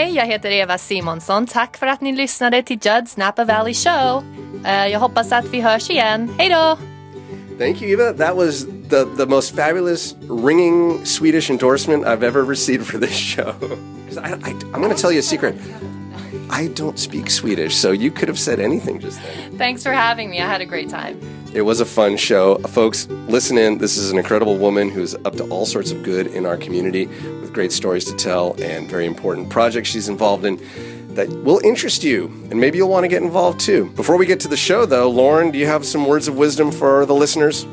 Hej, jag heter Eva Simonsson. Tack för att ni lyssnade till Judd's Napa Valley Show. Eh, jag hoppas att vi hörs igen. Hej då! Thank you, Eva. That was the, the most fabulous ringing Swedish endorsement I've ever received for this show. I, I, I'm going to tell you a secret. I don't speak Swedish, so you could have said anything just then. Thanks for having me. I had a great time. It was a fun show. Folks, listen in. This is an incredible woman who's up to all sorts of good in our community with great stories to tell and very important projects she's involved in that will interest you. And maybe you'll want to get involved too. Before we get to the show, though, Lauren, do you have some words of wisdom for the listeners?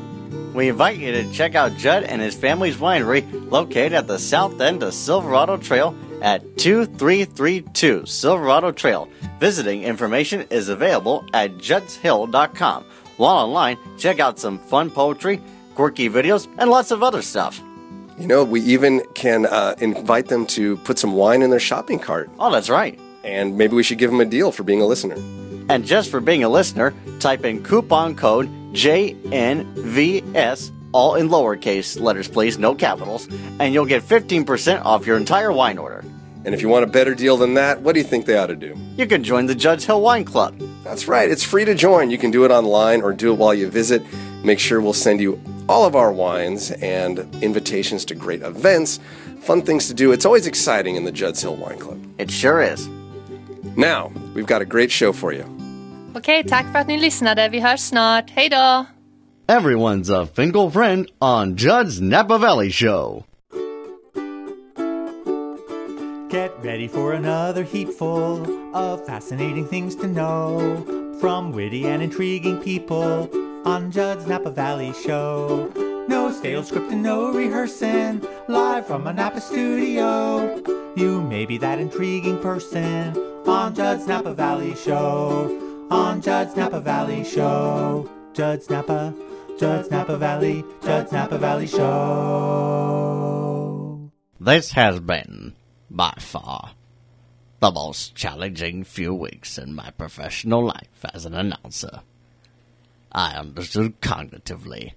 We invite you to check out Judd and his family's winery located at the south end of Silverado Trail at 2332 Silverado Trail. Visiting information is available at juddshill.com. While online, check out some fun poetry, quirky videos, and lots of other stuff. You know, we even can uh, invite them to put some wine in their shopping cart. Oh, that's right. And maybe we should give them a deal for being a listener. And just for being a listener, type in coupon code JNVS, all in lowercase letters, please, no capitals, and you'll get 15% off your entire wine order. And if you want a better deal than that, what do you think they ought to do? You can join the Judd's Hill Wine Club. That's right, it's free to join. You can do it online or do it while you visit. Make sure we'll send you all of our wines and invitations to great events, fun things to do. It's always exciting in the Judd's Hill Wine Club. It sure is. Now, we've got a great show for you. Okej, tack för att ni lyssnade. Vi hörs snart. Hej då! Everyone's a Finkel friend on Judd's Napa Valley Show. Get ready for another heapful of fascinating things to know from witty and intriguing people on Judd's Napa Valley Show. No stale script and no rehearsing, live from a Napa studio. You may be that intriguing person on Judd's Napa Valley Show. On Judd's Napa Valley Show. Judd's Napa, Judd's Napa Valley, Judd's Napa Valley Show. This has been, by far, the most challenging few weeks in my professional life as an announcer. I understood cognitively,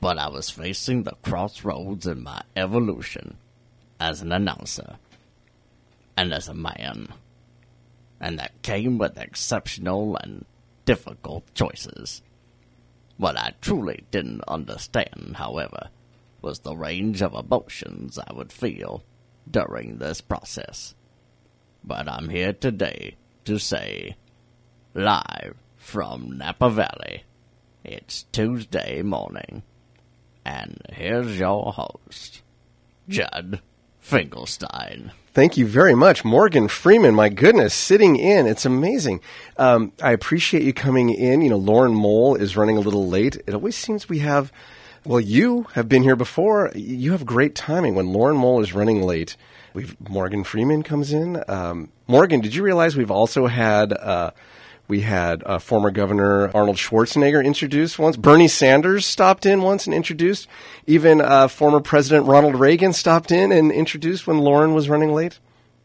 but I was facing the crossroads in my evolution as an announcer and as a man. And that came with exceptional and difficult choices. What I truly didn't understand, however, was the range of emotions I would feel during this process. But I'm here today to say, live from Napa Valley, it's Tuesday morning, and here's your host, Judd Finkelstein. Thank you very much, Morgan Freeman. My goodness, sitting in, it's amazing. Um, I appreciate you coming in. You know, Lauren Mole is running a little late. It always seems we have, well, you have been here before. You have great timing when Lauren Mole is running late. We've Morgan Freeman comes in. Um, Morgan, did you realize we've also had uh, we had uh, former Governor Arnold Schwarzenegger introduced once. Bernie Sanders stopped in once and introduced. Even uh, former President Ronald Reagan stopped in and introduced when Lauren was running late.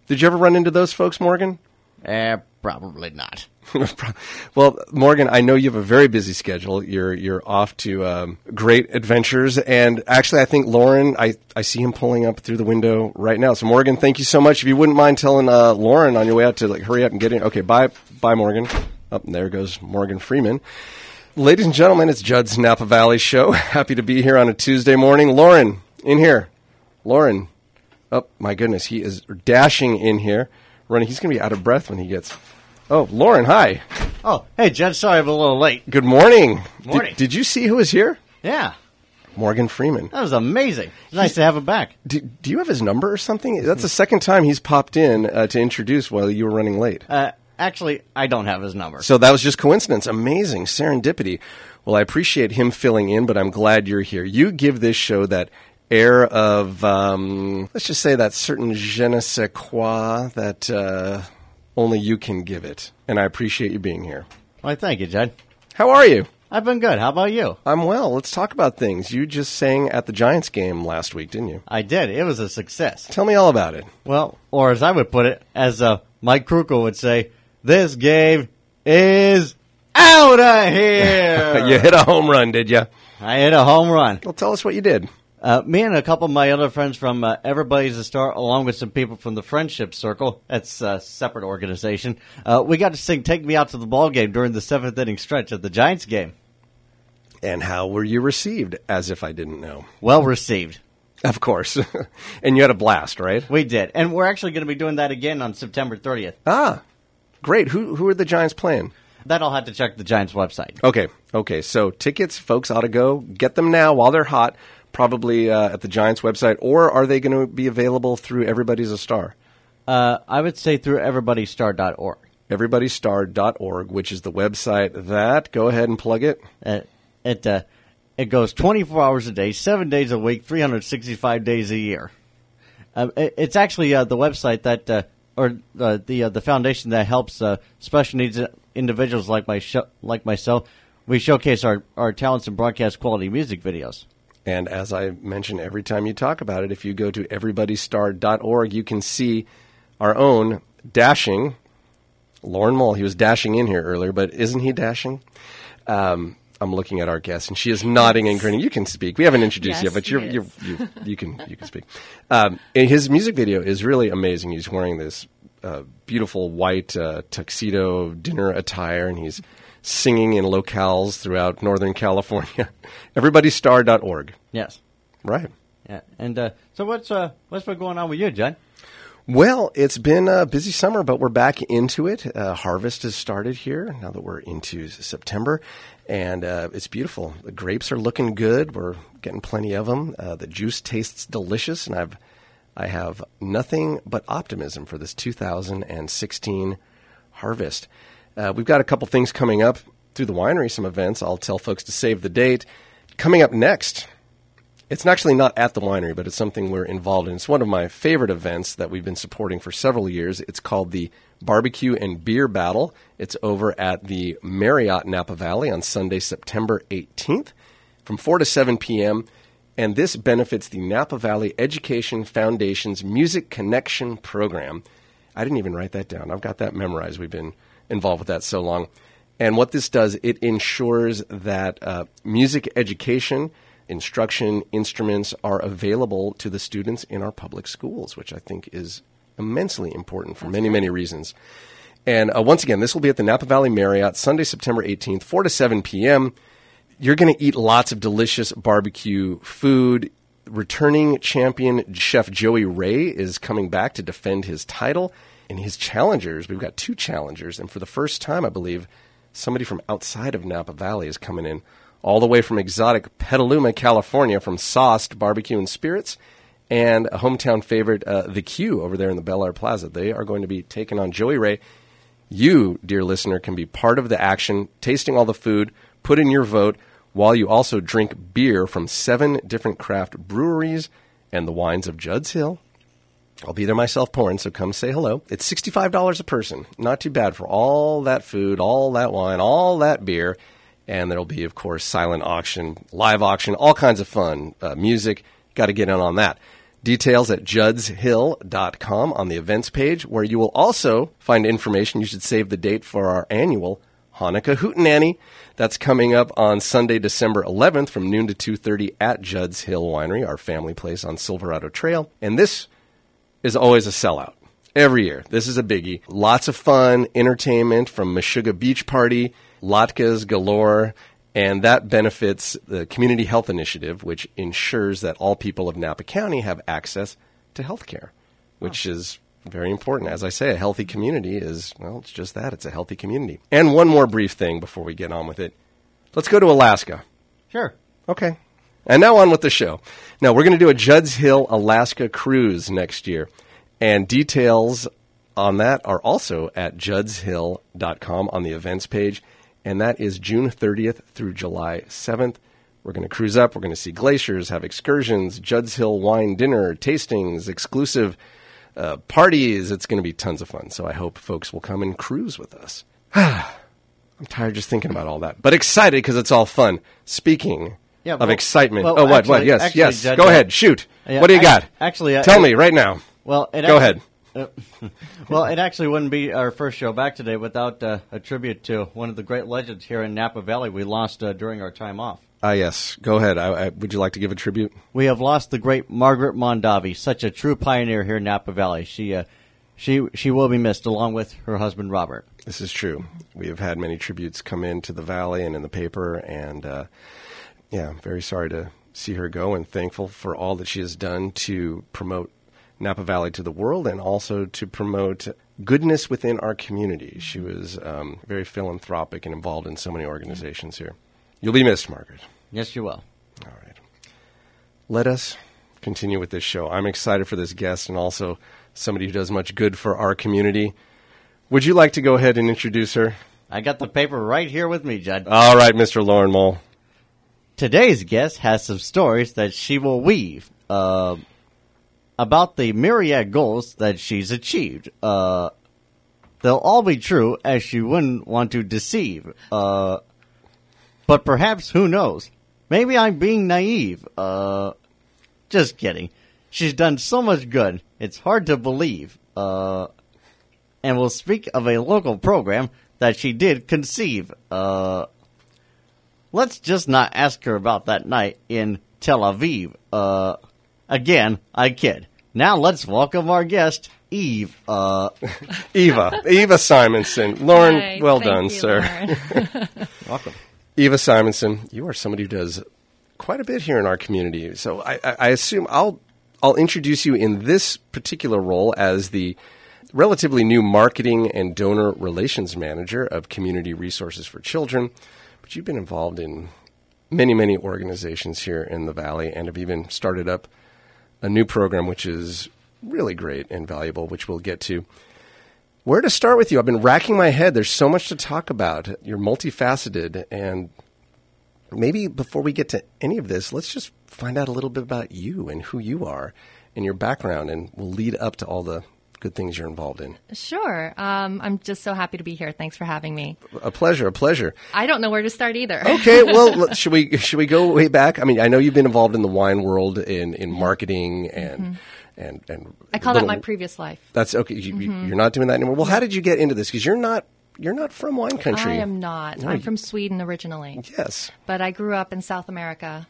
Did you ever run into those folks, Morgan? Eh, probably not. well, Morgan, I know you have a very busy schedule. You're you're off to um, great adventures, and actually, I think Lauren, I, I see him pulling up through the window right now. So, Morgan, thank you so much. If you wouldn't mind telling uh, Lauren on your way out to like hurry up and get in. Okay, bye, bye, Morgan. Up oh, there goes Morgan Freeman. Ladies and gentlemen, it's Judd's Napa Valley Show. Happy to be here on a Tuesday morning. Lauren, in here. Lauren. Oh my goodness, he is dashing in here. Running, he's going to be out of breath when he gets Oh, Lauren, hi. Oh, hey, Judd. Sorry I'm a little late. Good morning. Morning. Did, did you see who was here? Yeah, Morgan Freeman. that was amazing. It's nice to have him back. Do, do you have his number or something? That's the second time he's popped in uh, to introduce while you were running late. Uh, actually, I don't have his number. So that was just coincidence. Amazing serendipity. Well, I appreciate him filling in, but I'm glad you're here. You give this show that air of, um, let's just say that certain je ne sais quoi that uh, only you can give it. And I appreciate you being here. Why, thank you, Judd. How are you? I've been good. How about you? I'm well. Let's talk about things. You just sang at the Giants game last week, didn't you? I did. It was a success. Tell me all about it. Well, or as I would put it, as uh, Mike Krukow would say, this game is out of here. you hit a home run, did you? I hit a home run. Well, tell us what you did. Uh, me and a couple of my other friends from uh, Everybody's a Star, along with some people from the Friendship Circle, that's a separate organization, uh, we got to sing Take Me Out to the Ball Game during the seventh inning stretch of the Giants game. And how were you received? As if I didn't know. Well received. Of course. and you had a blast, right? We did. And we're actually going to be doing that again on September 30th. Ah, great. Who who are the Giants playing? That I'll have to check the Giants website. Okay, okay. So tickets, folks ought to go get them now while they're hot. Probably uh, at the Giants website, or are they going to be available through Everybody's a Star? Uh, I would say through everybodystar.org. Everybodystar.org, which is the website that. Go ahead and plug it. Uh, it uh, it goes 24 hours a day, seven days a week, 365 days a year. Uh, it, it's actually uh, the website that, uh, or uh, the uh, the foundation that helps uh, special needs individuals like my sh- like myself. We showcase our, our talents and broadcast quality music videos. And as I mention every time you talk about it, if you go to everybodystar.org, you can see our own dashing Lauren Mole. He was dashing in here earlier, but isn't he dashing? Um, I'm looking at our guest, and she is nodding and grinning. You can speak. We haven't introduced Yes, you, but you're, you're, you you can you can speak. Um, his music video is really amazing. He's wearing this uh, beautiful white uh, tuxedo dinner attire, and he's singing in locales throughout Northern California. Everybodystar.org. Yes. Right. Yeah. And uh, so what's uh, what's been going on with you, John? Well, it's been a busy summer, but we're back into it. Uh, harvest has started here now that we're into September, and uh, it's beautiful. The grapes are looking good. We're getting plenty of them. Uh, the juice tastes delicious, and I've I have nothing but optimism for this 2016 harvest. Uh, we've got a couple things coming up through the winery, some events. I'll tell folks to save the date. Coming up next, it's actually not at the winery, but it's something we're involved in. It's one of my favorite events that we've been supporting for several years. It's called the Barbecue and Beer Battle. It's over at the Marriott Napa Valley on Sunday, September 18th from 4 to 7 p.m. And this benefits the Napa Valley Education Foundation's Music Connection program. I didn't even write that down. I've got that memorized. We've been involved with that so long. And what this does, it ensures that uh, music education, instruction, instruments are available to the students in our public schools, which I think is immensely important for many, many reasons. And uh, once again, this will be at the Napa Valley Marriott, Sunday, September 18th, 4 to 7 p.m. You're going to eat lots of delicious barbecue food. Returning champion chef Joey Ray is coming back to defend his title. And his challengers, we've got two challengers. And for the first time, I believe, somebody from outside of Napa Valley is coming in, all the way from exotic Petaluma, California, from Sauced Barbecue and Spirits, and a hometown favorite, uh, The Q, over there in the Bel Air Plaza. They are going to be taking on Joey Ray. You, dear listener, can be part of the action, tasting all the food, put in your vote, while you also drink beer from seven different craft breweries and the wines of Judd's Hill. I'll be there myself pouring, so come say hello. It's $65 a person. Not too bad for all that food, all that wine, all that beer. And there'll be, of course, silent auction, live auction, all kinds of fun, uh, music. Got to get in on that. Details at juddshill.com on the events page, where you will also find information. You should save the date for our annual Hanukkah Hootenanny. That's coming up on Sunday, December 11th from noon to 2.30 at Judd's Hill Winery, our family place on Silverado Trail. And this is always a sellout. Every year. This is a biggie. Lots of fun, entertainment from Meshugga Beach Party, latkes galore, and that benefits the Community Health Initiative, which ensures that all people of Napa County have access to health care, which is very important. As I say, a healthy community is, well, it's just that. It's a healthy community. And one more brief thing before we get on with it. Let's go to Alaska. Sure. Okay. And now on with the show. Now we're going to do a Judd's Hill, Alaska cruise next year. And details on that are also at juddshill.com on the events page. And that is June 30th through July 7th. We're going to cruise up. We're going to see glaciers, have excursions, Judd's Hill wine dinner, tastings, exclusive uh, parties. It's going to be tons of fun. So I hope folks will come and cruise with us. I'm tired just thinking about all that, but excited because it's all fun. Speaking Yeah, of well- excitement. well, oh, what? what? Yes, actually, yes. Judge, Go uh, ahead. Shoot. yeah, what do you ac- got? actually, uh, tell me right now. Well, it Go actu- ahead. uh, well, it actually wouldn't be our first show back today without uh, a tribute to one of the great legends here in Napa Valley we lost uh, during our time off. Ah, yes. Go ahead. I, I, would you like to give a tribute? We have lost the great Margaret Mondavi, such a true pioneer here in Napa Valley. She, uh, she, she will be missed, along with her husband Robert. This is true. We have had many tributes come into the valley and in the paper, and uh, yeah, I'm very sorry to see her go, and thankful for all that she has done to promote Napa Valley to the world, and also to promote goodness within our community. She was um, very philanthropic and involved in so many organizations here. You'll be missed, Margaret. Yes, you will. All right. Let us continue with this show. I'm excited for this guest and also somebody who does much good for our community. Would you like to go ahead and introduce her? I got the paper right here with me, Judd. All right, Mr. Lauren Mole. Today's guest has some stories that she will weave uh, about the myriad goals that she's achieved. Uh, they'll all be true, as she wouldn't want to deceive. Uh, but perhaps, who knows? Maybe I'm being naive. Uh, just kidding. She's done so much good, it's hard to believe. Uh, and we'll speak of a local program that she did conceive. Uh, let's just not ask her about that night in Tel Aviv. Uh, again, I kid. Now let's welcome our guest, Eve. Uh, Eva. Eva Simonson. Lauren, Hi, well thank done, you, sir. Lauren. welcome. Eva Simonson, you are somebody who does quite a bit here in our community. So I, I, I assume I'll I'll introduce you in this particular role as the relatively new marketing and donor relations manager of Community Resources for Children. But you've been involved in many, many organizations here in the Valley and have even started up a new program which is really great and valuable, which we'll get to. Where to start with you? I've been racking my head. There's so much to talk about. You're multifaceted. And maybe before we get to any of this, let's just find out a little bit about you and who you are and your background, and we'll lead up to all the good things you're involved in. Sure. Um, I'm just so happy to be here. Thanks for having me. A pleasure, a pleasure. I don't know where to start either. Okay, well, should we should we go way back? I mean, I know you've been involved in the wine world in in marketing and and and Mm-hmm. I call that my previous life. That's okay. You, You're not doing that anymore. Well, how did you get into this? Because you're not you're not from wine country. I am not. No, I'm you- from Sweden originally, Yes. but I grew up in South America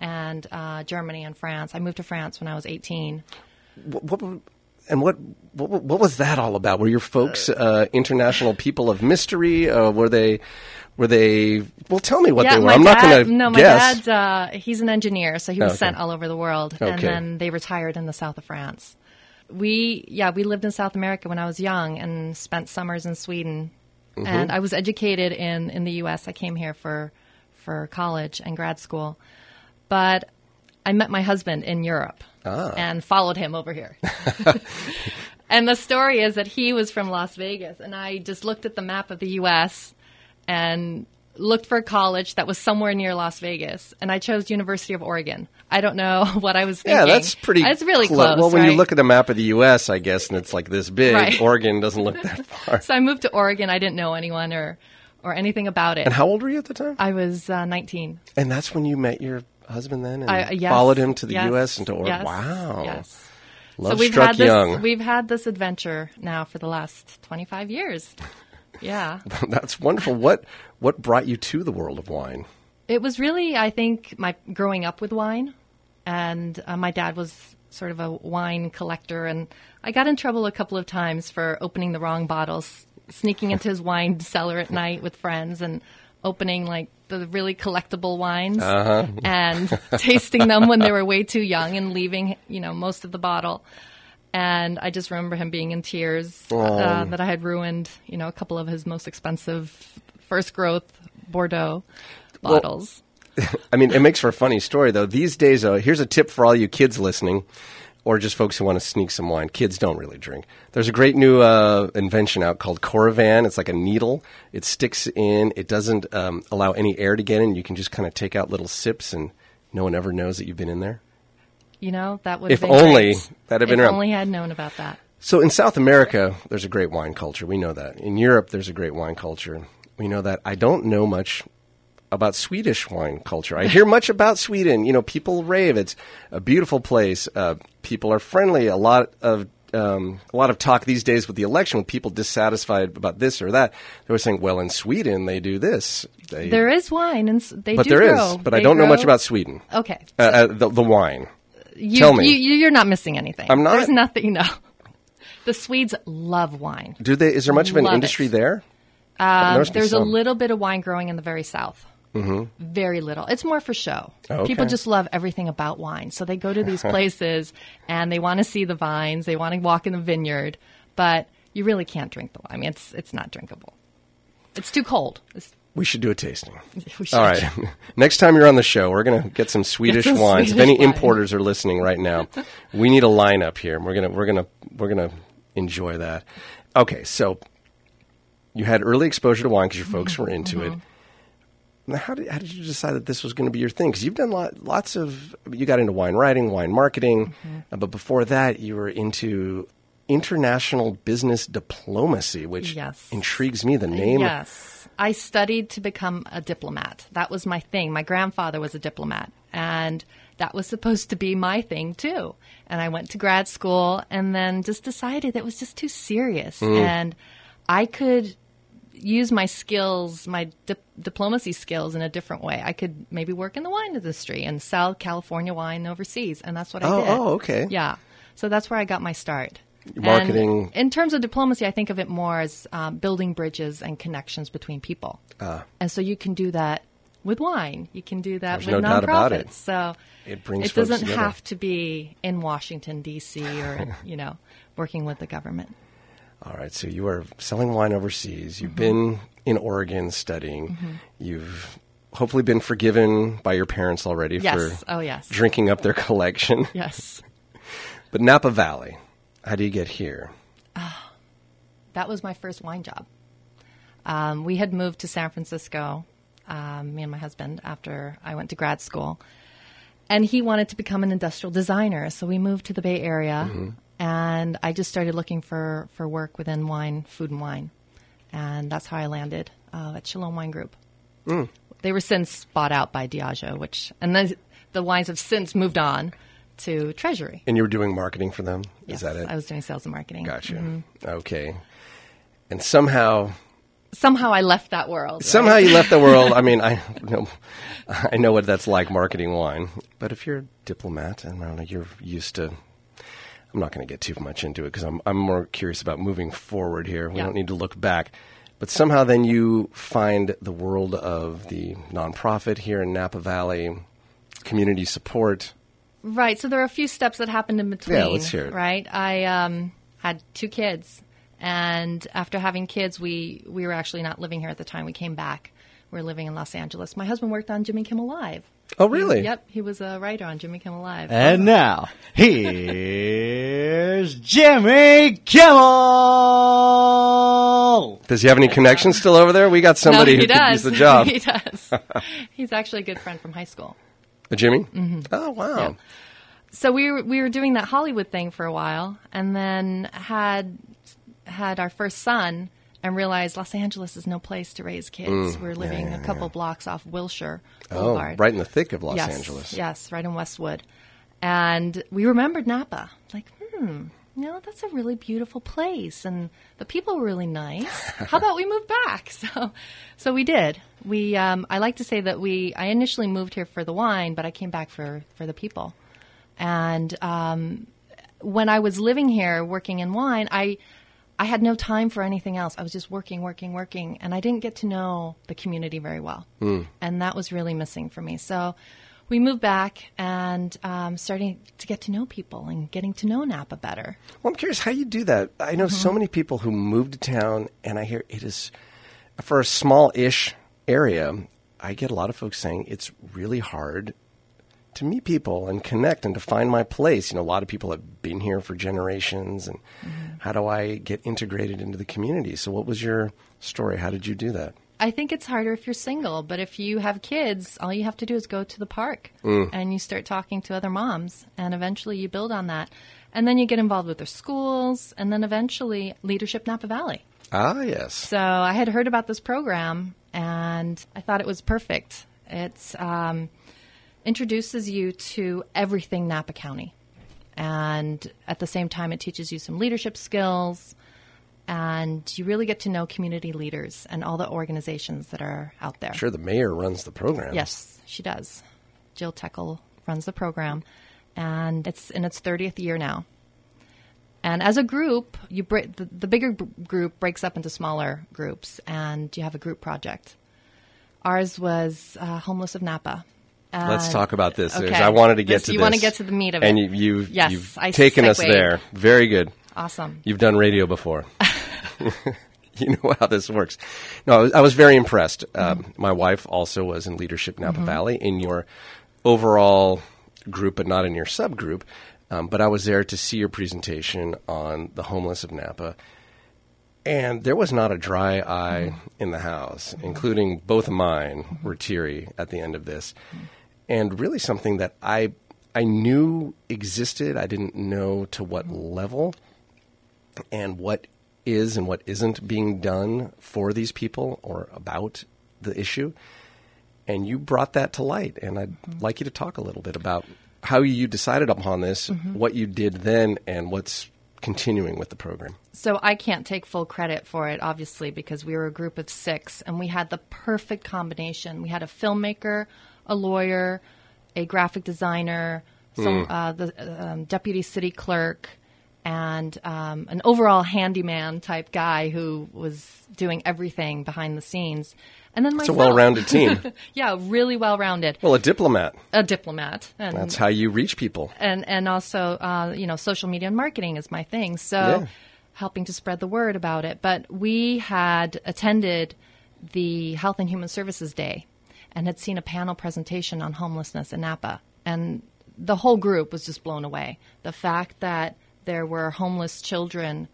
and uh, Germany and France. I moved to France when I was 18. What, what, and what, what what was that all about? Were your folks uh, international people of mystery? Uh, were they were they? Well, tell me what yeah, they were. I'm not dad, going to No, my guess. dad's uh, he's an engineer, so he was Okay. sent all over the world, and then they retired in the south of France. We yeah, we lived in South America when I was young and spent summers in Sweden. Mm-hmm. And I was educated in in the U.S. I came here for for college and grad school, but I met my husband in Europe Ah. and followed him over here. and the story is that he was from Las Vegas, and I just looked at the map of the U.S. and looked for a college that was somewhere near Las Vegas, and I chose University of Oregon. I don't know what I was thinking. yeah, that's pretty. It's really clo- close. Well, when you look at the map of the U.S., I guess, and it's like this big, Right. Oregon doesn't look that far. so I moved to Oregon. I didn't know anyone or or anything about it. And how old were you at the time? I was uh, 19. and that's when you met your husband then, and I, yes, followed him to the yes, U.S. and to Oregon. yes, Wow, Yes. love so we've struck had this. young. We've had this adventure now for the last 25 years. Yeah. That's wonderful. What what brought you to the world of wine? It was really, I think, my growing up with wine, and uh, my dad was sort of a wine collector, and I got in trouble a couple of times for opening the wrong bottles, sneaking into his wine cellar at night with friends, and opening like the really collectible wines and tasting them when they were way too young and leaving, you know, most of the bottle. And I just remember him being in tears uh, that I had ruined, you know, a couple of his most expensive first growth Bordeaux bottles. I mean, it makes for a funny story, though. These days, uh, here's a tip for all you kids listening, or just folks who want to sneak some wine. Kids don't really drink. There's a great new uh, invention out called Coravin. It's like a needle. It sticks in. It doesn't um, allow any air to get in. You can just kind of take out little sips, and no one ever knows that you've been in there. You know, that would If only great. that had been if around. only had known about that. So in South America, there's a great wine culture. We know that. In Europe, there's a great wine culture. We know that. I don't know much about Swedish wine culture. I hear much about Sweden. You know, people rave. It's a beautiful place. Uh, people are friendly. A lot of um, a lot of talk these days with the election, with people dissatisfied about this or that. They were saying, "Well, in Sweden, they do this." They, There is wine, and they but do there is. grow. But I don't know much about Sweden. Okay, Uh, uh, the, the wine. you, tell me. You, you're not missing anything. I'm not? There's nothing. No, the Swedes love wine. Do they? Is there much of an Love industry it. there? Noticed there's a little bit of wine growing in the very south. Mm-hmm. Very little. It's more for show. Oh, People just love everything about wine, so they go to these places and they want to see the vines. They want to walk in the vineyard, but you really can't drink the wine. I mean, it's it's not drinkable. It's too cold. It's, We should do a tasting. All right. Next time you're on the show, we're going to get some Swedish some wines. if any wine. importers are listening right now, we need a lineup here. We're going to we're going to we're going to enjoy that. Okay, so you had early exposure to wine because your folks Mm-hmm. were into it. How did how did you decide that this was going to be your thing? Because you've done lot, lots of you got into wine writing, wine marketing, Mm-hmm. uh, but before that, you were into international business diplomacy, which Yes. intrigues me. The name, Yes. I studied to become a diplomat. That was my thing. My grandfather was a diplomat, and that was supposed to be my thing too. And I went to grad school and then just decided it was just too serious. And I could use my skills, my dip- diplomacy skills in a different way. I could maybe work in the wine industry and sell California wine overseas. And that's what I Oh, did. oh, okay. Yeah. So that's where I got my start. And Marketing. in terms of diplomacy, I think of it more as um, building bridges and connections between people. Ah. and so you can do that with wine. You can do that with no nonprofits. it. So It brings it doesn't have to be in Washington D.C. or you know working with the government. All right, so you are selling wine overseas. You've Mm-hmm. been in Oregon studying. You've hopefully been forgiven by your parents already Yes. for Oh yes. drinking up their collection. Yes. But Napa Valley, how do you get here? that was my first wine job. Um, we had moved to San Francisco, um, me and my husband, after I went to grad school. And he wanted to become an industrial designer. So we moved to the Bay Area. And I just started looking for, for work within wine, food and wine. And that's how I landed uh, at Chalone Wine Group. They were since bought out by Diageo, which, and then the wines have since moved on to Treasury. And you were doing marketing for them? Yes, Is that it? I was doing sales and marketing. Gotcha. Okay. And somehow, Somehow I left that world. somehow right? you left the world. I mean, I know, I know what that's like marketing wine. But if you're a diplomat and I don't know, you're used to. I'm not going to get too much into it because I'm I'm more curious about moving forward here. We Yeah. don't need to look back. But somehow then you find the world of the nonprofit here in Napa Valley, community support. Right. So there are a few steps that happened in between. Yeah, let's hear it. Right. I um, had two kids, and after having kids, we we were actually not living here at the time. We came back. We were living in Los Angeles. My husband worked on Jimmy Kimmel Live. Oh, really? Yep, he was a writer on Jimmy Kimmel Live. And now, here's Jimmy Kimmel! Does he have any connections still over there? We got somebody he who could use does. the job. he does. He's actually a good friend from high school. Uh, Jimmy? Oh, wow. Mm-hmm. Yeah. So we were, we were doing that Hollywood thing for a while, and then had had our first son, and realized Los Angeles is no place to raise kids. we're living a couple blocks off Wilshire Oh, Boulevard. right in the thick of Los yes, Angeles. Yes, right in Westwood, and we remembered Napa. Like, hmm, you know, that's a really beautiful place, and the people were really nice. How about we move back? So, so we did. We, um, I like to say that we. I initially moved here for the wine, but I came back for for the people. And um, when I was living here, working in wine, I I had no time for anything else. I was just working, working, working, and I didn't get to know the community very well, and that was really missing for me. So we moved back and um, starting to get to know people and getting to know Napa better. Well, I'm curious how you do that. I know Mm-hmm. so many people who move to town, and I hear it is for a small-ish area. I get a lot of folks saying it's really hard to meet people and connect and to find my place. You know, a lot of people have been here for generations, and Mm-hmm. how do I get integrated into the community? So, what was your story? How did you do that? I think it's harder if you're single, but if you have kids, all you have to do is go to the park and you start talking to other moms, and eventually you build on that. And then you get involved with their schools, and then eventually Leadership Napa Valley. Ah, yes. So I had heard about this program, and I thought it was perfect. It's um, introduces you to everything Napa County. And at the same time, it teaches you some leadership skills. And you really get to know community leaders and all the organizations that are out there. Sure, the mayor runs the program. Yes, she does. Jill Techel runs the program, and it's in its 30th year now. And as a group, you break, the, the bigger b- group breaks up into smaller groups, and you have a group project. Ours was uh, Homeless of Napa. Let's talk about this. Okay. I wanted to get to This- to you this. want to get to the meat of and it. you, you've, Yes, you've I taken us there. Very good. Awesome. You've done radio before. you know how this works. No, I was, I was very impressed. Um, Mm-hmm. my wife also was in leadership Napa Valley in your overall group, but not in your subgroup. Um, but I was there to see your presentation on the homeless of Napa. And there was not a dry eye Mm-hmm. in the house, including both of mine were teary at the end of this. And really something that I I knew existed, I didn't know to what level and what is and what isn't being done for these people or about the issue. And you brought that to light. And I'd mm-hmm. like you to talk a little bit about how you decided upon this, mm-hmm. what you did then, and what's continuing with the program. So I can't take full credit for it, obviously, because we were a group of six and we had the perfect combination. We had a filmmaker, a lawyer, a graphic designer, some, uh, the um, deputy city clerk, and um, an overall handyman type guy who was doing everything behind the scenes. And then It's a well rounded team. yeah, really well rounded. well, a diplomat. A diplomat. And That's how you reach people. and and also uh, you know social media and marketing is my thing so Yeah. helping to spread the word about it but we had attended the health and human services day and had seen a panel presentation on homelessness in napa and the whole group was just blown away the fact that there were homeless children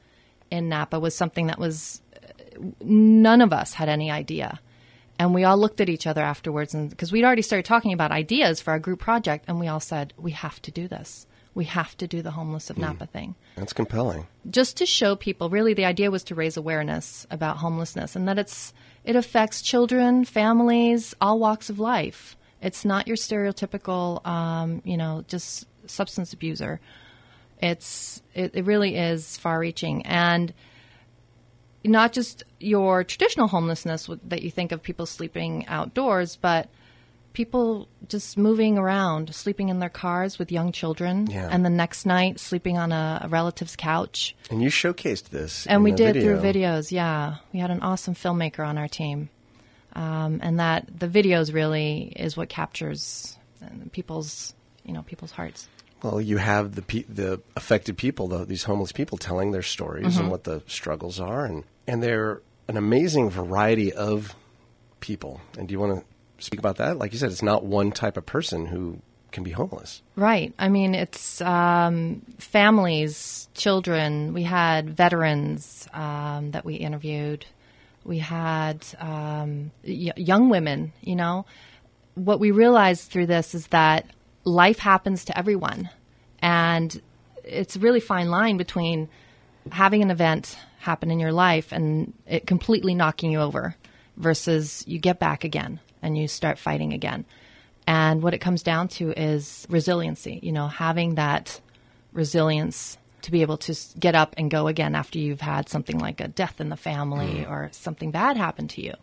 in napa was something that was uh, none of us had any idea. And we all looked at each other afterwards, and because we'd already started talking about ideas for our group project, and we all said, "We have to do this. We have to do the homeless of Napa thing." That's compelling. just to show people really the idea was to raise awareness about homelessness and that it's it affects children families all walks of life it's not your stereotypical um, you know just substance abuser it's it, it really is far reaching and not just your traditional homelessness that you think of people sleeping outdoors but people just moving around sleeping in their cars with young children Yeah. and the next night sleeping on a, a relative's couch And you showcased this. and we did video. through videos yeah we had an awesome filmmaker on our team um, and that the videos really is what captures uh, people's you know people's hearts Well, you have the pe- the affected people, the, these homeless people, telling their stories Mm-hmm. and what the struggles are, and and they're an amazing variety of people. And do you want to speak about that? Like you said, it's not one type of person who can be homeless. Right. I mean, it's um, families, children. We had veterans um, that we interviewed. We had um, y- young women, you know. What we realized through this is that life happens to everyone. And it's a really fine line between having an event happen in your life and it completely knocking you over versus you get back again and you start fighting again. And what it comes down to is resiliency, you know, having that resilience to be able to get up and go again after you've had something like a death in the family mm. or something bad happen to you.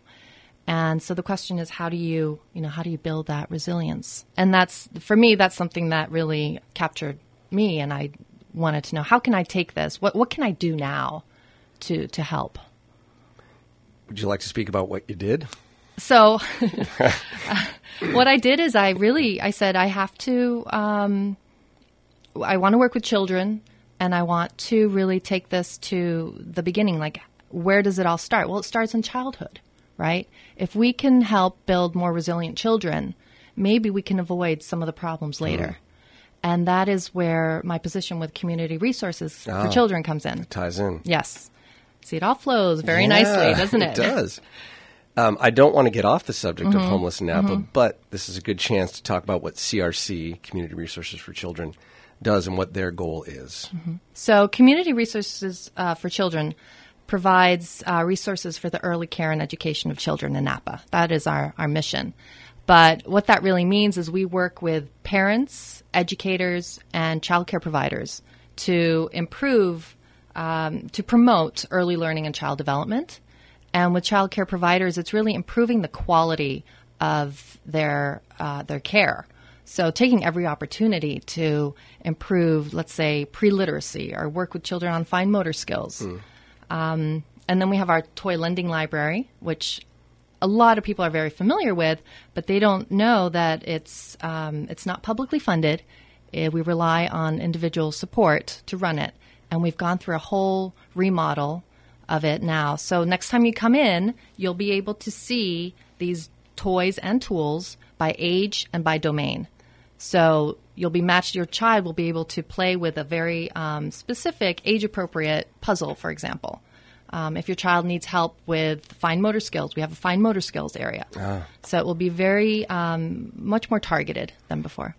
And so the question is, how do you, you know, how do you build that resilience? And that's, for me, that's something that really captured me. And I wanted to know, how can I take this? What, what can I do now to, to help? Would you like to speak about what you did? So what I did is I really, I said, I have to, um, I want to work with children and I want to really take this to the beginning. Like, where does it all start? Well, it starts in childhood, right? If we can help build more resilient children, maybe we can avoid some of the problems later. And that is where my position with community resources Oh. for children comes in. Ties in Yes. See, it all flows very Yeah, nicely, doesn't it? It does. Um, I don't want to get off the subject Mm-hmm. of homeless in Napa, but this is a good chance to talk about what CRC, Community Resources for Children, does and what their goal is. So, Community Resources uh, for Children provides uh, resources for the early care and education of children in Napa. That is our, our mission. But what that really means is we work with parents, educators, and childcare providers to improve, um, to promote early learning and child development. And with childcare providers, it's really improving the quality of their uh, their care. So taking every opportunity to improve, let's say, pre-literacy or work with children on fine motor skills. Um, and then we have our toy lending library, which a lot of people are very familiar with, but they don't know that it's um, it's not publicly funded. Uh, we rely on individual support to run it, and we've gone through a whole remodel of it now. So next time you come in, you'll be able to see these toys and tools by age and by domain. So you'll be matched. Your child will be able to play with a very um, specific, age-appropriate puzzle, for example. Um, if your child needs help with fine motor skills, we have a fine motor skills area. So it will be very um, much more targeted than before.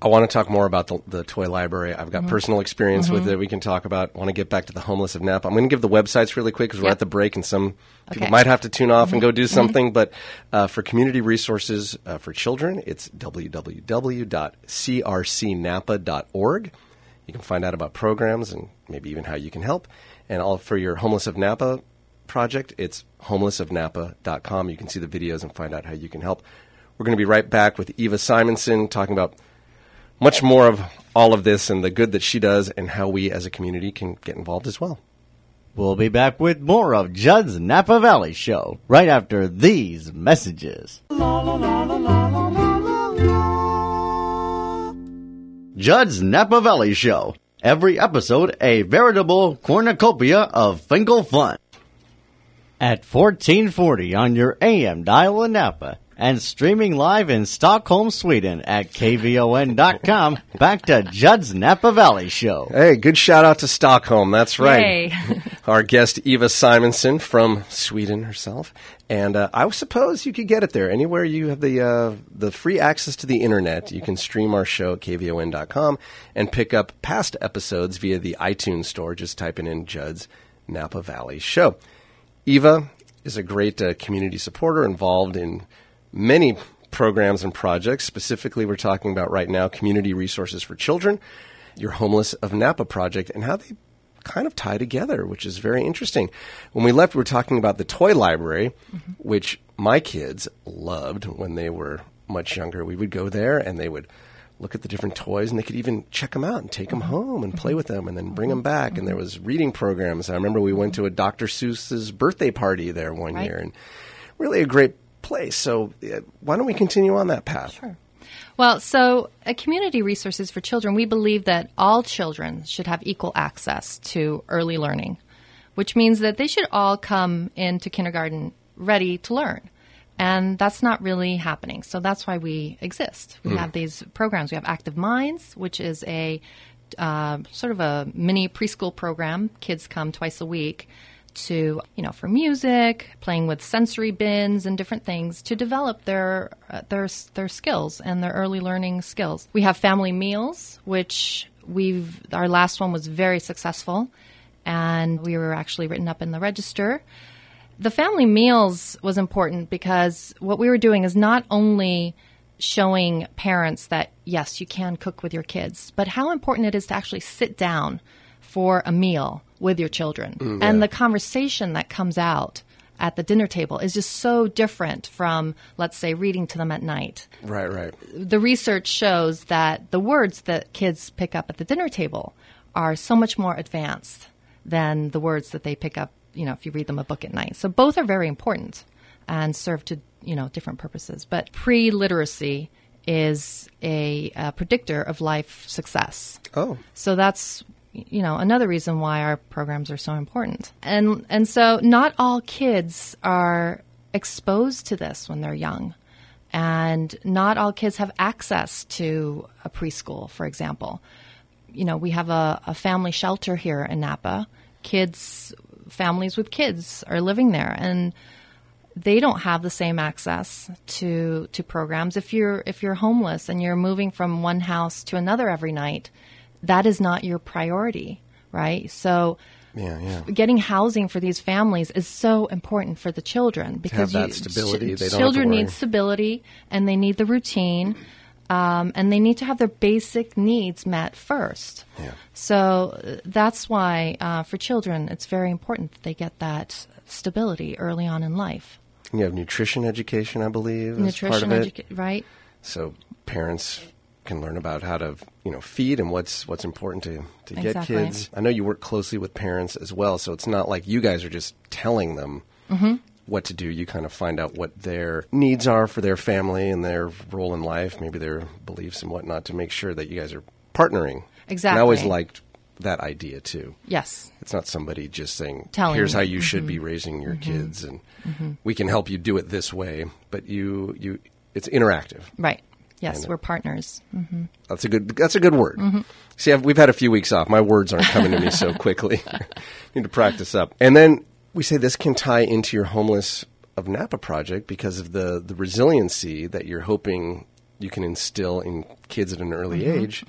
I want to talk more about the, the toy library. I've Mm-hmm. got personal experience with it. We can talk about. I want to get back to the homeless of Napa. I'm going to give the websites really quick because we're at the break, and some people Okay. Mm-hmm. might have to tune off and go do something. But uh, for community resources uh, for children, it's www.crcnapa.org. You can find out about programs and maybe even how you can help. And all for your homeless of Napa project, it's homelessofnapa.com. You can see the videos and find out how you can help. We're going to be right back with Eva Simonson talking about much more of all of this and the good that she does and how we as a community can get involved as well. We'll be back with more of Judd's Napa Valley Show right after these messages. Judd's Napa Valley Show. Every episode a veritable cornucopia of Finkel fun. At 1440 on your AM dial in Napa and streaming live in Stockholm, Sweden at kvon.com. Back to Judd's Napa Valley Show. Hey, good shout out to Stockholm. That's right. Yay. Our guest Eva Simonson from Sweden herself, and uh, I suppose you could get it there anywhere you have the uh, the free access to the internet. You can stream our show at kvon.com and pick up past episodes via the iTunes store. Just typing in Judd's Napa Valley Show. Eva is a great uh, community supporter involved in many programs and projects. Specifically, we're talking about right now community resources for children, your Homeless of Napa project, and how they kind of tie together, which is very interesting. When we left, we were talking about the toy library, mm-hmm. which my kids loved when they were much younger. We would go there and they would look at the different toys and they could even check them out and take them mm-hmm. home and play mm-hmm. with them and then bring them back. And there was reading programs. I remember we went to a Dr. Seuss's birthday party there one Right. year and really a great place. So uh, why don't we continue on that path? Sure. Well, so at Community Resources for Children, we believe that all children should have equal access to early learning, which means that they should all come into kindergarten ready to learn. And that's not really happening. So that's why we exist. We have these programs. We have Active Minds, which is a uh, sort of a mini preschool program. Kids come twice a week to, you know, for music, playing with sensory bins and different things to develop their uh, their their skills and their early learning skills. We have family meals, which we've our last one was very successful, and we were actually written up in the register. The family meals was important because what we were doing is not only showing parents that yes, you can cook with your kids, but how important it is to actually sit down for a meal with your children. Mm, and the conversation that comes out at the dinner table is just so different from, let's say, reading to them at night. Right, right. The research shows that the words that kids pick up at the dinner table are so much more advanced than the words that they pick up, you know, if you read them a book at night. So both are very important and serve to, you know, different purposes. But pre-literacy is a, a predictor of life success. Oh, So that's you know another reason why our programs are so important. And and so not all kids are exposed to this when they're young. And not all kids have access to a preschool, for example. You know, we have a, a family shelter here in Napa. Kids, families with kids are living there, and they don't have the same access to to programs. If you're if you're homeless and you're moving from one house to another every night, that is not your priority, right? So Yeah, yeah. getting housing for these families is so important for the children because you- stability, they don't have to children need stability and they need the routine um, and they need to have their basic needs met first. Yeah. So uh, that's why uh, for children it's very important that they get that stability early on in life. And you have nutrition education, I believe, as part Nutrition, of it. educa- right? so parents can learn about how to you know feed and what's what's important to to get Exactly. kids. I know you work closely with parents as well, so it's not like you guys are just telling them Mm-hmm. what to do. You kind of find out what their needs are for their family and their role in life, maybe their beliefs and whatnot, to make sure that you guys are partnering. And I always liked that idea too. Yes. It's not somebody just saying, Telling "Here's how you should be mm-hmm. raising your mm-hmm. kids," and mm-hmm. we can help you do it this way. But you, you, it's interactive. Right. Yes, we're partners. Mm-hmm. That's a good. That's a good word. Mm-hmm. See, I've, we've had a few weeks off. My words aren't coming to me so quickly. Need to practice up. And then we say this can tie into your homeless of Napa project because of the the resiliency that you're hoping you can instill in kids at an early mm-hmm, age.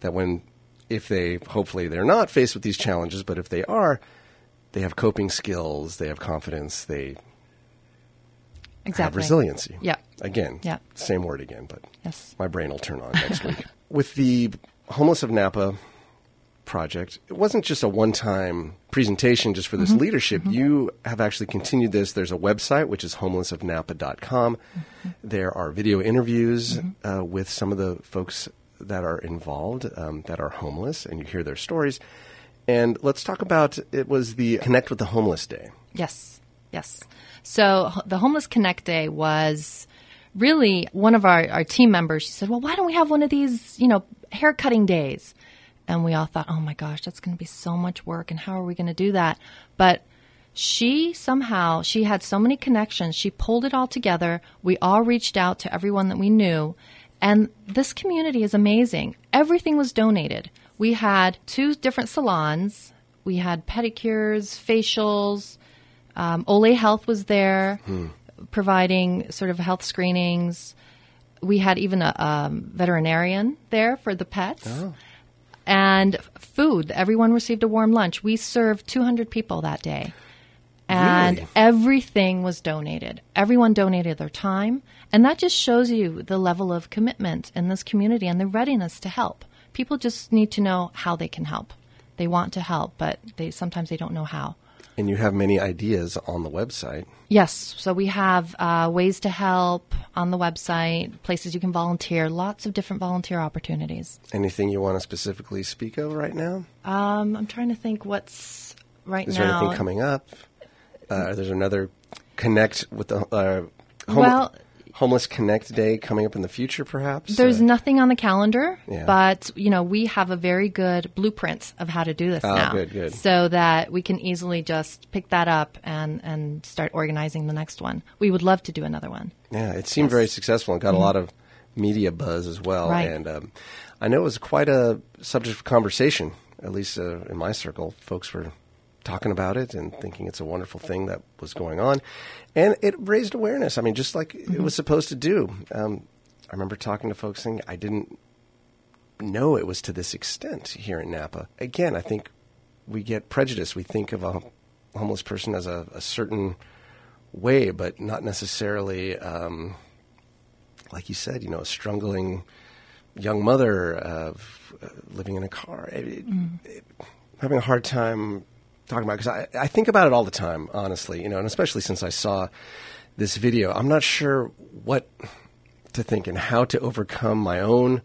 That when, if they hopefully they're not faced with these challenges, but if they are, they have coping skills. They have confidence. They have Exactly. resiliency. Yeah. Again. Yeah. Same word again, but Yes. my brain will turn on next week. With the Homeless of Napa project, it wasn't just a one time presentation just for this leadership. You have actually continued this. There's a website, which is homelessofnapa.com. There are video interviews uh, with some of the folks that are involved um, that are homeless, and you hear their stories. And let's talk about it was the Connect with the Homeless Day. Yes, yes. So the Homeless Connect Day was really one of our, our team members. She said, "Well, why don't we have one of these, you know, hair cutting days?" And we all thought, "Oh my gosh, that's going to be so much work, and how are we going to do that?" But she somehow she had so many connections. She pulled it all together. We all reached out to everyone that we knew, and this community is amazing. Everything was donated. We had two different salons. We had pedicures, facials. Um, Ole Health was there, providing sort of health screenings. We had even a um, veterinarian there for the pets. And food. Everyone received a warm lunch. We served 200 people that day. And Really? everything was donated. Everyone donated their time. And that just shows you the level of commitment in this community and the readiness to help. People just need to know how they can help. They want to help, but they sometimes they don't know how. And you have many ideas on the website. Yes, so we have uh, ways to help on the website, places you can volunteer, lots of different volunteer opportunities. Anything you want to specifically speak of right now? Um, I'm trying to think what's right now. Is there now. anything coming up? Uh, there's another connect with the uh, hom- Well- homeless connect day coming up in the future, perhaps. There's Uh, nothing on the calendar, Yeah. but you know we have a very good blueprint of how to do this Oh, now, good, good. so that we can easily just pick that up and and start organizing the next one. We would love to do another one. yeah, it seemed very successful and got a lot of media buzz as well. Mm-hmm. Right. And um, I know it was quite a subject of conversation, at least uh, in my circle. Folks were talking about it and thinking it's a wonderful thing that was going on. And it raised awareness. I mean, just like it Mm-hmm. was supposed to do. Um, I remember talking to folks saying, I didn't know it was to this extent here in Napa. Again, I think we get prejudice. We think of a homeless person as a, a certain way, but not necessarily, um, like you said, you know, a struggling young mother of uh, living in a car, it, it- having a hard time talking about. Because I, I think about it all the time, honestly, you know, and especially since I saw this video, I'm not sure what to think and how to overcome my own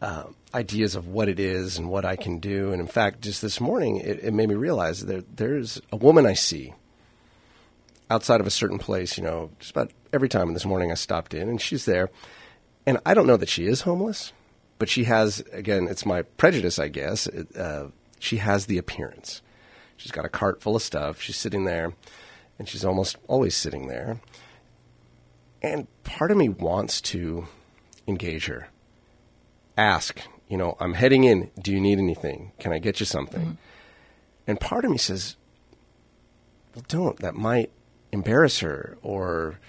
uh, ideas of what it is and what I can do. And in fact, just this morning, it, it made me realize that there's a woman I see outside of a certain place, you know, just about every time. This morning I stopped in and she's there. And I don't know that she is homeless, but she has, again, it's my prejudice, I guess. Uh, she has the appearance. She's got a cart full of stuff. She's sitting there, and she's almost always sitting there. And part of me wants to engage her, ask, you know, I'm heading in. Do you need anything? Can I get you something? Mm-hmm. And part of me says, well, don't. That might embarrass her or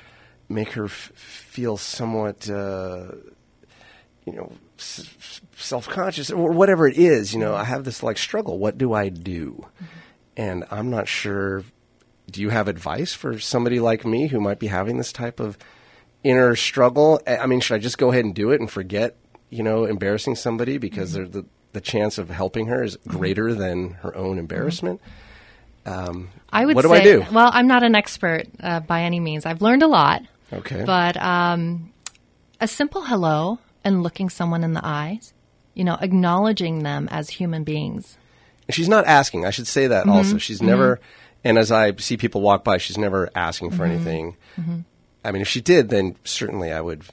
make her f- feel somewhat, uh, you know, s- self conscious or whatever it is. You know, mm-hmm. I have this like struggle. What do I do? Mm-hmm. And I'm not sure. Do you have advice for somebody like me who might be having this type of inner struggle? I mean, should I just go ahead and do it and forget, you know, embarrassing somebody because Mm-hmm. the the chance of helping her is greater than her own embarrassment? I would What do say, I do? well, I'm not an expert uh, by any means. I've learned a lot, Okay. but um, a simple hello and looking someone in the eyes, you know, acknowledging them as human beings. She's not asking. I should say that Mm-hmm. also. She's never, and as I see people walk by, she's never asking for Mm-hmm. anything. I mean, if she did, then certainly I would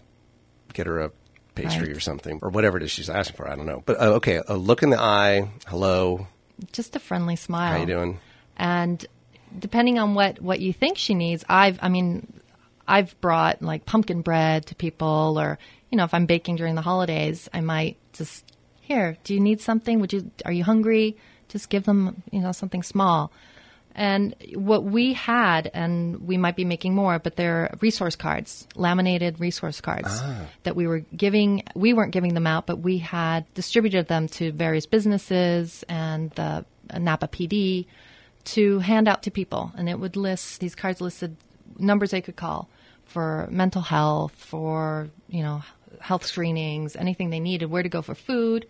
get her a pastry Right. or something, or whatever it is she's asking for. I don't know. But uh, okay, a look in the eye. Hello. Just a friendly smile. How you doing? and depending on what what you think she needs i've i mean i've brought like pumpkin bread to people or you know if i'm baking during the holidays i might just here do you need something would you are you hungry just give them you know something small. And what we had and we might be making more but they're resource cards laminated resource cards ah. that we were giving we weren't giving them out but we had distributed them to various businesses and the napa pd to hand out to people, and it would list these cards listed numbers they could call for mental health, for you know health screenings, anything they needed, where to go for food,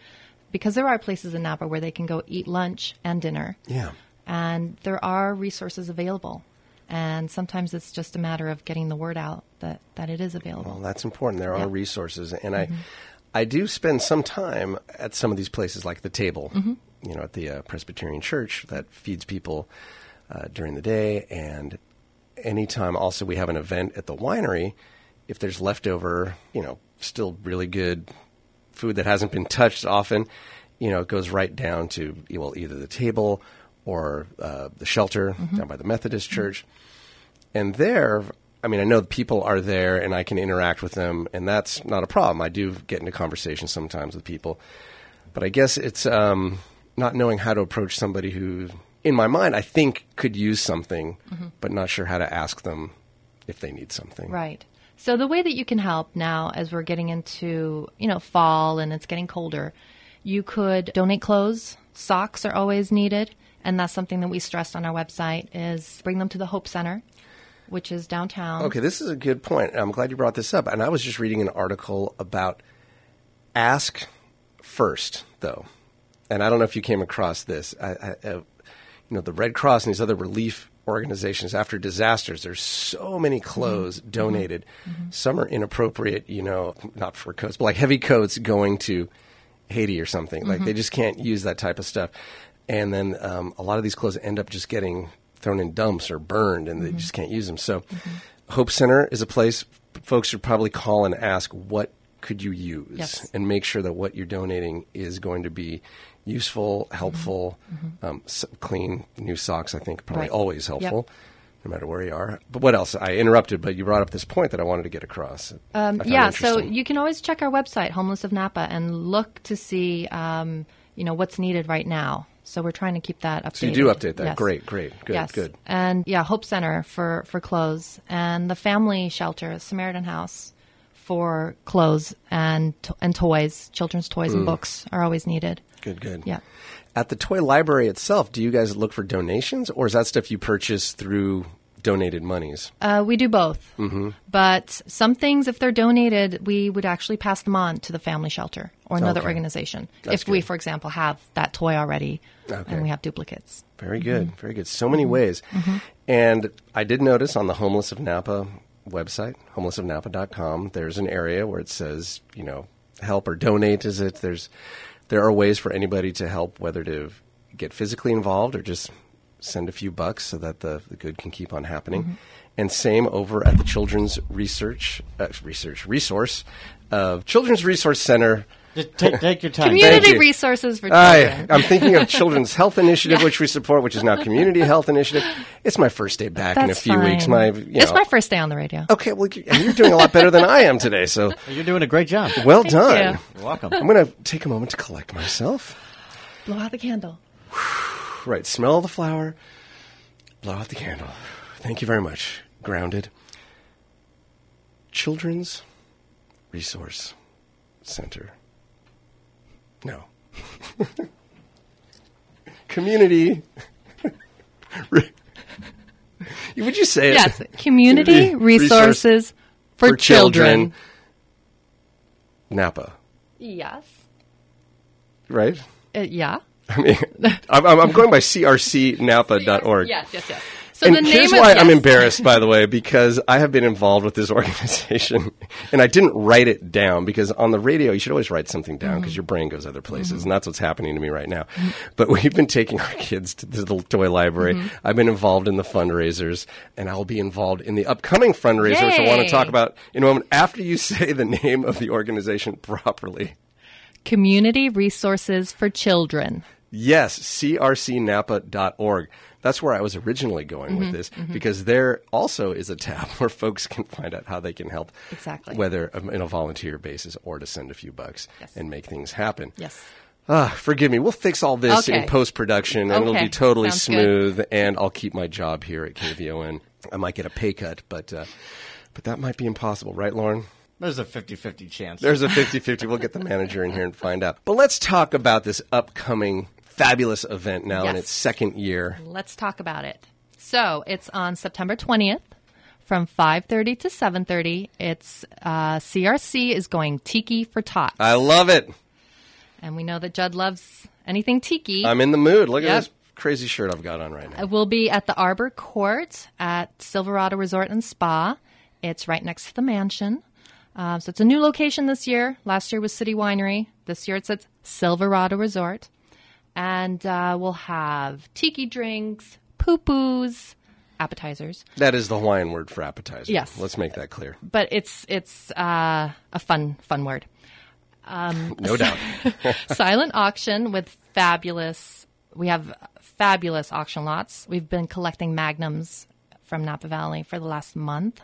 because there are places in Napa where they can go eat lunch and dinner, Yeah. and there are resources available, and sometimes it's just a matter of getting the word out that that it is available. Well, that's important. There are Yeah. Mm-hmm. resources, and I, I do spend some time at some of these places, like the table, Mm-hmm. you know, at the uh, Presbyterian Church that feeds people uh, during the day, and anytime also we have an event at the winery, if there's leftover, you know, still really good food that hasn't been touched often, you know, it goes right down to well either the table or uh, the shelter Mm-hmm. down by the Methodist Church. And there, I mean, I know the people are there and I can interact with them, and that's not a problem. I do get into conversations sometimes with people. But I guess it's um, not knowing how to approach somebody who, in my mind, I think could use something, but not sure how to ask them if they need something. Right. So the way that you can help now, as we're getting into you know fall and it's getting colder, you could donate clothes. Socks are always needed, and that's something that we stressed on our website. Is bring them to the Hope Center, which is downtown. Okay, this is a good point. I'm glad you brought this up. And I was just reading an article about ask first, though. And I don't know if you came across this. I, I, uh, you know, the Red Cross and these other relief organizations after disasters, there's so many clothes mm-hmm. donated. Mm-hmm. Mm-hmm. Some are inappropriate, you know, not for coats, but like heavy coats going to Haiti or something. Like they just can't use that type of stuff. And then um, a lot of these clothes end up just getting thrown in dumps or burned, and they just can't use them. So, Hope Center is a place folks should probably call and ask what could you use, Yes. and make sure that what you're donating is going to be useful, helpful, um, s- clean new socks. I think probably Right. always helpful. No matter where you are, but what else? I interrupted, but you brought up this point that I wanted to get across. Um, yeah, so you can always check our website, Homeless of Napa, and look to see, um, you know, what's needed right now. So we're trying to keep that updated. So you do update that. Yes. Great, great, good, yes. good. And yeah, Hope Center for for clothes, and the Family Shelter, Samaritan House, for clothes and to- and toys, children's toys Mm. and books are always needed. Good, good. Yeah. At the toy library itself, do you guys look for donations, or is that stuff you purchase through donated monies? Uh, we do both. Mm-hmm. But some things, if they're donated, we would actually pass them on to the family shelter or another organization. If we, for example, have that toy already Okay. and we have duplicates. Very good, very good. So many ways. And I did notice on the Homeless of Napa website, homelessofnapa.com, there's an area where it says, you know, help or donate. Is it? There's there are ways for anybody to help, whether to get physically involved or just send a few bucks so that the, the good can keep on happening. And same over at the Children's Research uh, Research Resource uh, Children's Resource Center. Just take, take your time. Community you. resources for I, children. I'm thinking of Children's Health Initiative, which we support, which is now Community Health Initiative. It's my first day back in a few fine. weeks. My, you it's know- my first day on the radio. okay. Well, you- you're doing a lot better than I am today. So You're doing a great job. well Thank done. you. You're welcome. I'm going to take a moment to collect myself. Blow out the candle. Right, smell the flower, blow out the candle. Thank you very much. Grounded. Children's Resource Center. No. Community Would you say it? Yes, community Community resource resources for, for children. children. Napa, Yes. right? Uh, yeah. I mean, I'm, I'm I'm going by crcnapa.org. Yes, yes, yes. So and the here's why I'm embarrassed, by the way, because I have been involved with this organization, and I didn't write it down because on the radio you should always write something down Mm-hmm. because your brain goes other places, and that's what's happening to me right now. But we've been taking our kids to the toy library. Mm-hmm. I've been involved in the fundraisers, and I will be involved in the upcoming fundraiser, which I want to talk about in a moment after you say the name of the organization properly. Community resources for children. Yes, crcnapa.org. That's where I was originally going Mm-hmm, with this because there also is a tab where folks can find out how they can help. Exactly. Whether um, in a volunteer basis or to send a few bucks Yes. and make things happen. Yes. Ah, forgive me. We'll fix all this in post production and it'll be totally Sounds good. smooth and I'll keep my job here at KVON. I might get a pay cut, but uh, but that might be impossible, right, Lauren? There's a 50-50 chance. There's a 50-50. We'll get the manager in here and find out. But let's talk about this upcoming fabulous event now in its second year. Let's talk about it. So it's on September 20th from 5.30 to 7.30. It's uh, CRC is going Tiki for Tots. I love it. and we know that Judd loves anything Tiki. I'm in the mood. Look Yep. at this crazy shirt I've got on right now. We'll be at the Arbor Court at Silverado Resort and Spa. It's right next to the mansion. Uh, so it's a new location this year. Last year was City Winery. This year it's at Silverado Resort. And uh, we'll have tiki drinks, pupus, appetizers. That is the Hawaiian word for appetizer. Yes. Let's make that clear. But it's it's uh, a fun fun word. No doubt. silent auction with fabulous we have fabulous auction lots we've been collecting magnums from napa valley for the last month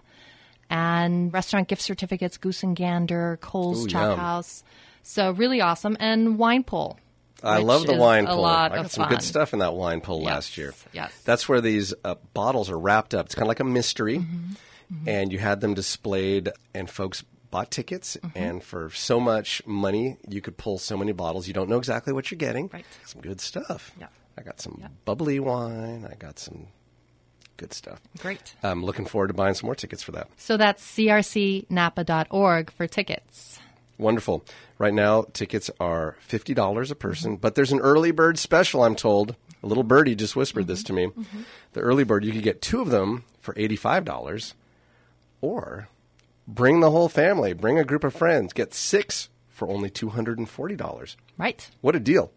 and restaurant gift certificates goose and gander cole's Ooh, chop yum. house so really awesome and wine pull I love the wine pull. I got some fun. good stuff in that wine pull Yes, last year. yes. That's where these uh, bottles are wrapped up. It's kind of like a mystery. Mm-hmm, And you had them displayed, and folks bought tickets. Mm-hmm. And for so much money, you could pull so many bottles. You don't know exactly what you're getting. Right. Some good stuff. Yeah. I got some bubbly wine. I got some good stuff. great I'm looking forward to buying some more tickets for that. so that's crcnapa.org for tickets Wonderful. Right now, tickets are $50 a person, but there's an early bird special, I'm told. A little birdie just whispered this to me. The early bird, you could get two of them for $85, or bring the whole family, bring a group of friends, get six for only $240. right What a deal.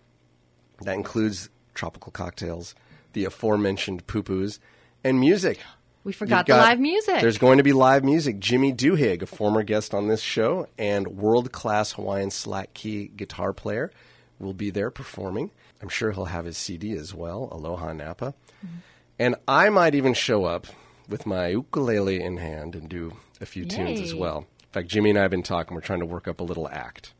That includes tropical cocktails, the aforementioned pupus, and music. We forgot the live music There's going to be live music. Jimmy Duhigg, a former guest on this show and world class Hawaiian slack key guitar player, will be there performing. I'm sure he'll have his CD as well, Aloha Napa. Mm-hmm. And I might even show up with my ukulele in hand and do a few tunes as well. In fact, Jimmy and I have been talking. We're trying to work up a little act.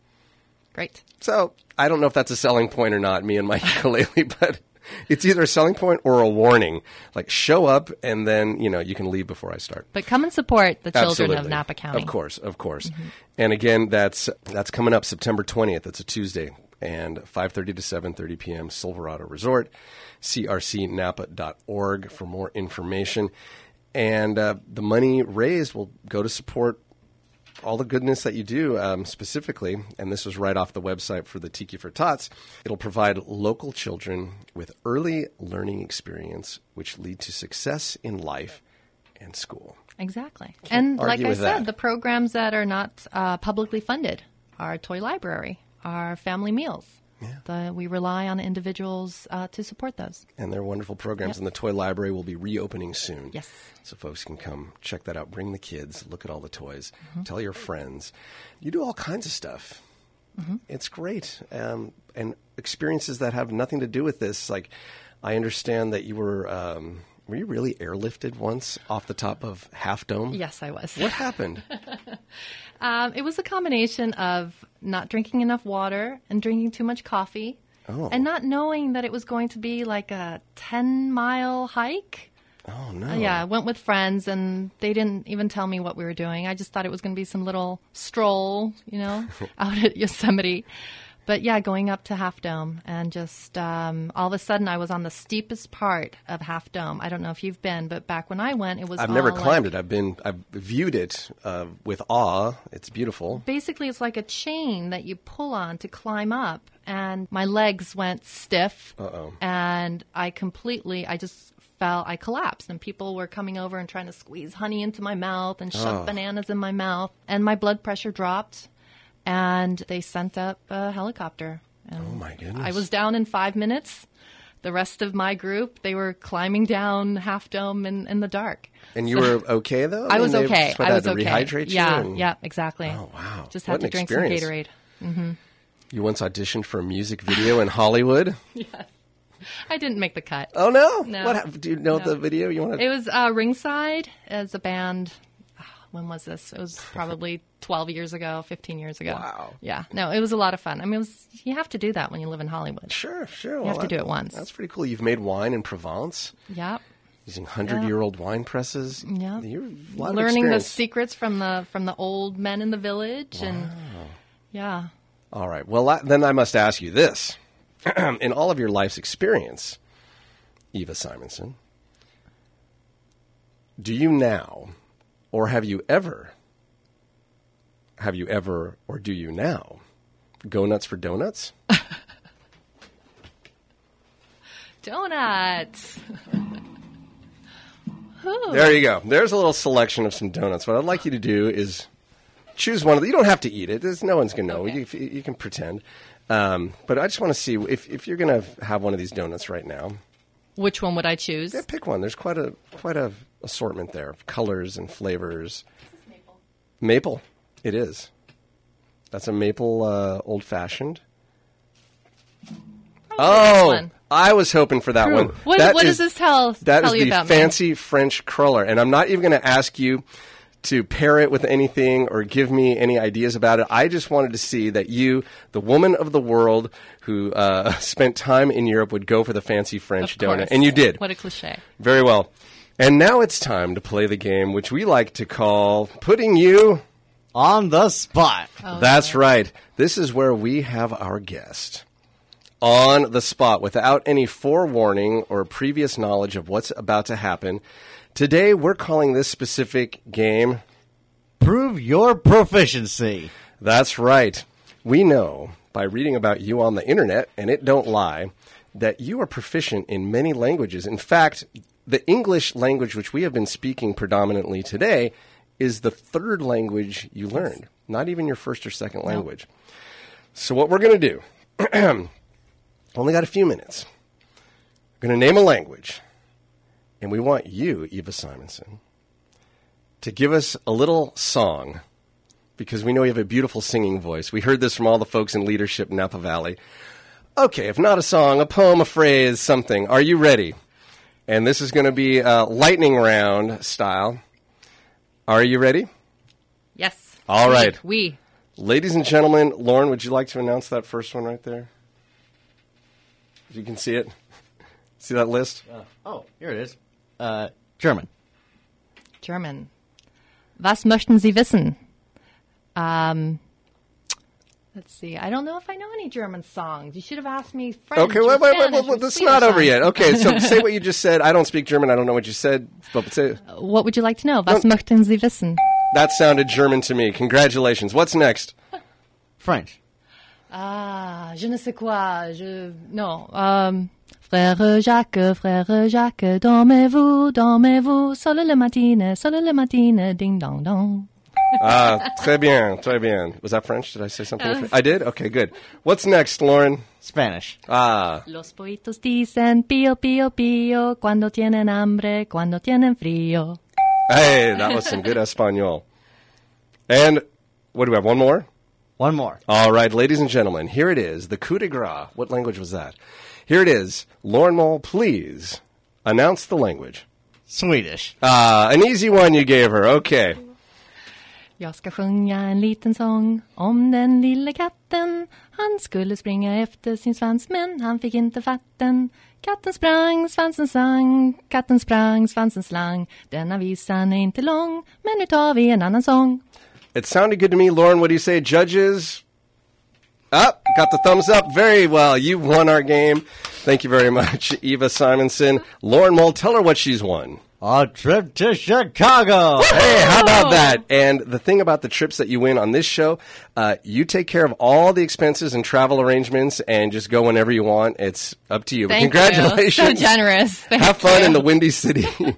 great So I don't know if that's a selling point or not, me and my ukulele, but it's either a selling point or a warning. Like show up and then, you know, you can leave before I start. but come and support the children of napa county Of course, of course. And again, that's that's coming up September 20th. That's a Tuesday and 5:30 to 7:30 p.m. Silverado Resort. crcnapa.org for more information. And uh, the money raised will go to support all the goodness that you do um, specifically, and this was right off the website for the Tiki for Tots, it'll provide local children with early learning experience which lead to success in life and school. Exactly. And like I said, that. the programs that are not uh, publicly funded are toy library, are family meals. The, we rely on individuals uh, to support those. And they're wonderful programs, Yep. and the toy library will be reopening soon. Yes. So folks can come check that out. Bring the kids, look at all the toys, Mm-hmm. tell your friends. You do all kinds of stuff. Mm-hmm. It's great. Um, and experiences that have nothing to do with this. Like, I understand that you were. Um, were you really airlifted once off the top of Half Dome? Yes, I was. What happened? Um, it was a combination of not drinking enough water and drinking too much coffee, Oh. and not knowing that it was going to be like a ten mile hike. Oh no! Uh, yeah, I went with friends, and they didn't even tell me what we were doing. I just thought it was going to be some little stroll, you know, out at Yosemite. But yeah, going up to Half Dome and just um, all of a sudden I was on the steepest part of Half Dome. I don't know if you've been, but back when I went, it was. I've never climbed like- it. I've been, I've viewed it uh, with awe. It's beautiful. basically it's like a chain that you pull on to climb up and my legs went stiff Uh-oh. and i completely i just fell i collapsed and people were coming over and trying to squeeze honey into my mouth and shove Oh. bananas in my mouth and my blood pressure dropped and they sent up a helicopter and Oh my goodness. i was down in five minutes the rest of my group they were climbing down half dome in, in the dark And you So- were okay though. I mean, was okay. I was to okay. rehydrate you. yeah, and yeah, exactly. Oh, wow. Just What had to drink experience. some Gatorade. You once auditioned for a music video in Hollywood. Yes. I didn't make the cut. Oh no! No. What? Do you know No. the video? You want to? It was uh, Ringside as a band. When was this? It was probably 12 years ago, 15 years ago. Wow. Yeah. No, it was a lot of fun. I mean, it was you have to do that when you live in Hollywood. Sure, sure. You have to do it once. That's pretty cool. You've made wine in Provence Yep. using hundred-year-old wine presses. Yeah. You're a lot of Learning the secrets from the from the old men in the village and yeah. All right. Well, then I must ask you this: in all of your life's experience, Eva Simonson, do you now, or have you ever, have you ever, or do you now, go nuts for donuts? Donuts. There you go. There's a little selection of some donuts. What I'd like you to do is choose one of them. You don't have to eat it. There's, no one's going to know. Okay. You, you can pretend. Um, but I just want to see if, if you're going to have one of these donuts right now. Which one would I choose? Yeah, pick one. There's quite a quite a assortment there of colors and flavors. Maple. It is. That's a maple uh, old fashioned. Oh, I was hoping for that True. one. What, That what is- does this tell, That is tell you the about me? fancy French cruller, and I'm not even going to ask you to pair it with anything or give me any ideas about it. I just wanted to see that you, the woman of the world who uh, spent time in Europe, would go for the fancy French donut, and you did. What a cliche. Very well. And now it's time to play the game, which we like to call putting you. On the spot. Oh, That's right. This is where we have our guest on the spot without any forewarning or previous knowledge of what's about to happen. Today, we're calling this specific game. Prove your proficiency. That's right. We know by reading about you on the internet, and it don't lie, that you are proficient in many languages. In fact, the English language which we have been speaking predominantly today is the third language you learned, not even your first or second language. So, what we're going to do, only got a few minutes. We're going to name a language, and we want you, Eva Simonson, to give us a little song because we know you have a beautiful singing voice. We heard this from all the folks in leadership in Napa Valley. Okay, if not a song, a poem, a phrase, something. Are you ready? And this is going to be a lightning round style. Are you ready? Yes. All we, right. We. Ladies and gentlemen, Lauren, would you like to announce that first one right there? If you can see it. See that list? Oh, here it is. Uh, German. German. Was möchten Sie wissen? Um, let's see. I don't know if I know any German songs. You should have asked me French. Okay, or wait, wait, wait, Spanish wait, wait. or This is not over yet. Okay, so say what you just said. I don't speak German. I don't know what you said. But say, What would you like to know? Was No. möchten Sie wissen? that sounded German to me. Congratulations. What's next? French. Ah, je ne sais quoi. Je no. Um, frère Jacques, frère Jacques, dormez-vous, dormez-vous, solo le matin, solo le matin, ding dong dong. Ah, très bien, très bien. Was that French? Did I say something? in French? I did? Okay, good. What's next, Lauren? Spanish. Ah, Los pollitos dicen pío, pío, pío, cuando tienen hambre, cuando tienen frío. hey, that was some good Espanol. And what do we have? One more? One more. All right, ladies and gentlemen, here it is. The coup de grace. What language was that? Here it is. Lauren Mole, please announce the language. Swedish. Ah, an easy one you gave her. Okay. Jag ska sjunga en liten sång om den lille katten. Han skulle springa efter sin svans men han fick inte fatt den. Katten sprang, svansen sang, katten sprang, svansen slang. Denna visan är inte lång, men nu tar vi en annan sång. It sounded good to me. Lauren, what do you say? Judges? Up, got the thumbs up. Very well. You won our game. Thank you very much, Eva Simonson. Lauren Mole, tell her what she's won. A trip to Chicago. Hey, how about that? And the thing about the trips that you win on this show, uh, you take care of all the expenses and travel arrangements and just go whenever you want. It's up to you. But Thank Congratulations. You. So generous. Thank Have fun you. in the Windy City.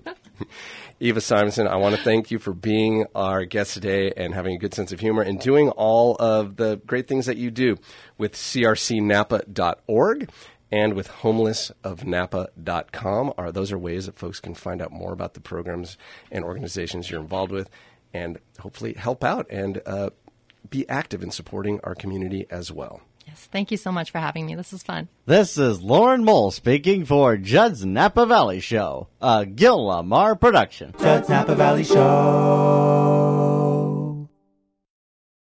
Eva Simonson, I want to thank you for being our guest today and having a good sense of humor and doing all of the great things that you do with crcnapa.org and with homelessofnapa.com. Are those are ways that folks can find out more about the programs and organizations you're involved with and hopefully help out and uh, be active in supporting our community as well. Yes, thank you so much for having me. This is fun. This is Lauren Mole speaking for Judd's Napa Valley Show, a Gil Lamar production. Judd's Napa Valley Show.